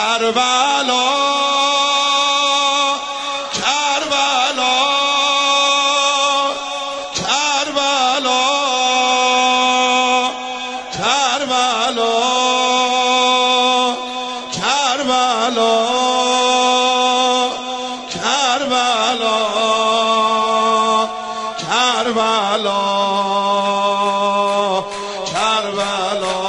کربلا کربلا کربلا کربلا کربلا کربلا کربلا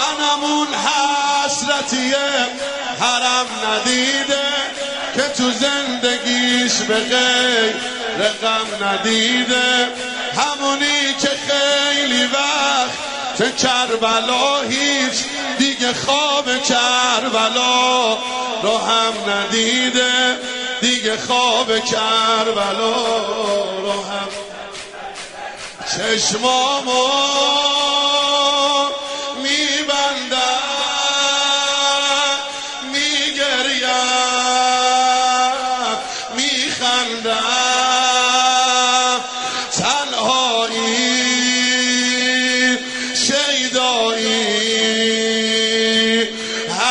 منمون حسرتی حرم ندیده که تو زندگیش به غیر رقم ندیده. همونی که خیلی وقت کربلا هیچ دیگه خواب کربلا رو هم ندیده. دیگه خواب کربلا رو هم چشمامو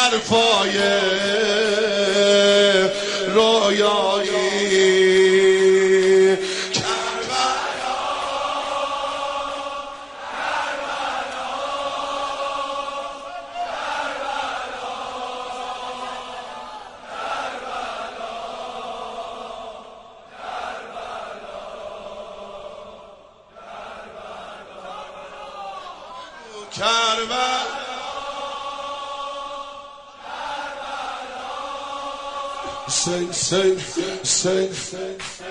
حرفای رویایی. کربلا Sing, say, say, say.